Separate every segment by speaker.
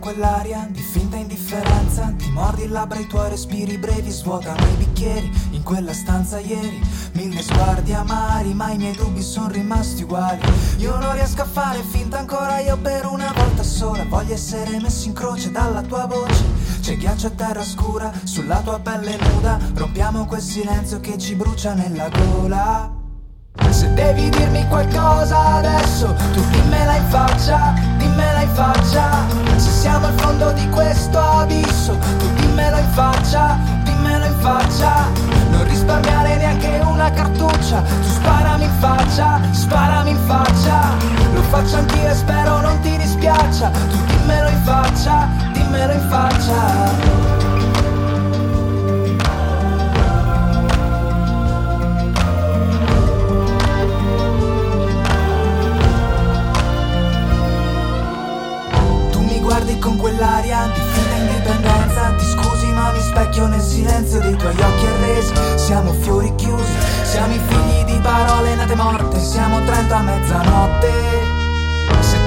Speaker 1: quell'aria di finta indifferenza. Ti mordi il labbra, i tuoi respiri brevi svuotano i bicchieri. In quella stanza ieri, mille sguardi amari Ma i miei dubbi sono rimasti uguali. Io non riesco a fare finta ancora io per una volta sola Voglio essere messo in croce dalla tua voce. C'è ghiaccio a terra scura sulla tua pelle nuda. Rompiamo quel silenzio che ci brucia nella gola. Se devi dirmi qualcosa adesso, tu dimmela in faccia, faccio anch'io e spero non ti dispiaccia, tu dimmelo in faccia, dimmelo in faccia. guardi con quell'aria di fine indipendenza. Ti scusi ma mi specchio nel silenzio dei tuoi occhi arresi. Siamo fiori chiusi, siamo i figli di parole nate morte. Siamo trenta a mezzanotte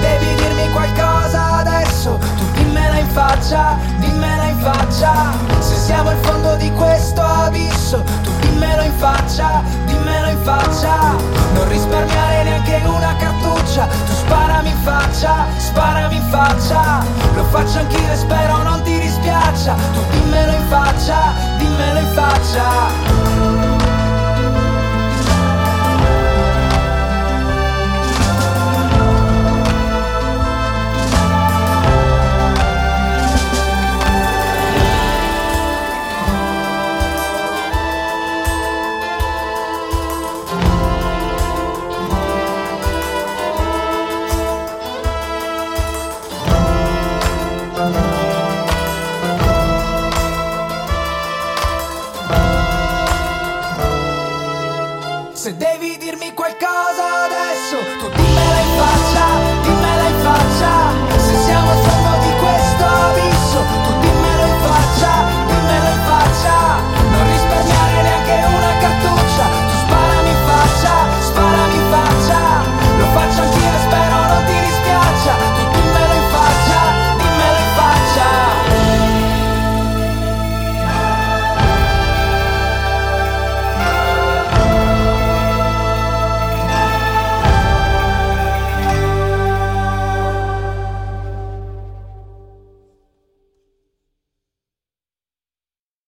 Speaker 1: devi dirmi qualcosa adesso. Tu dimmela in faccia, dimmela in faccia. Se siamo al fondo di questo abisso Tu dimmelo in faccia, dimmelo in faccia. Non risparmiare neanche una cartuccia. Tu sparami in faccia, sparami in faccia. Lo faccio anch'io e spero non ti dispiaccia. Tu dimmelo in faccia, dimmelo in faccia Se devi dirmi qualcosa adesso,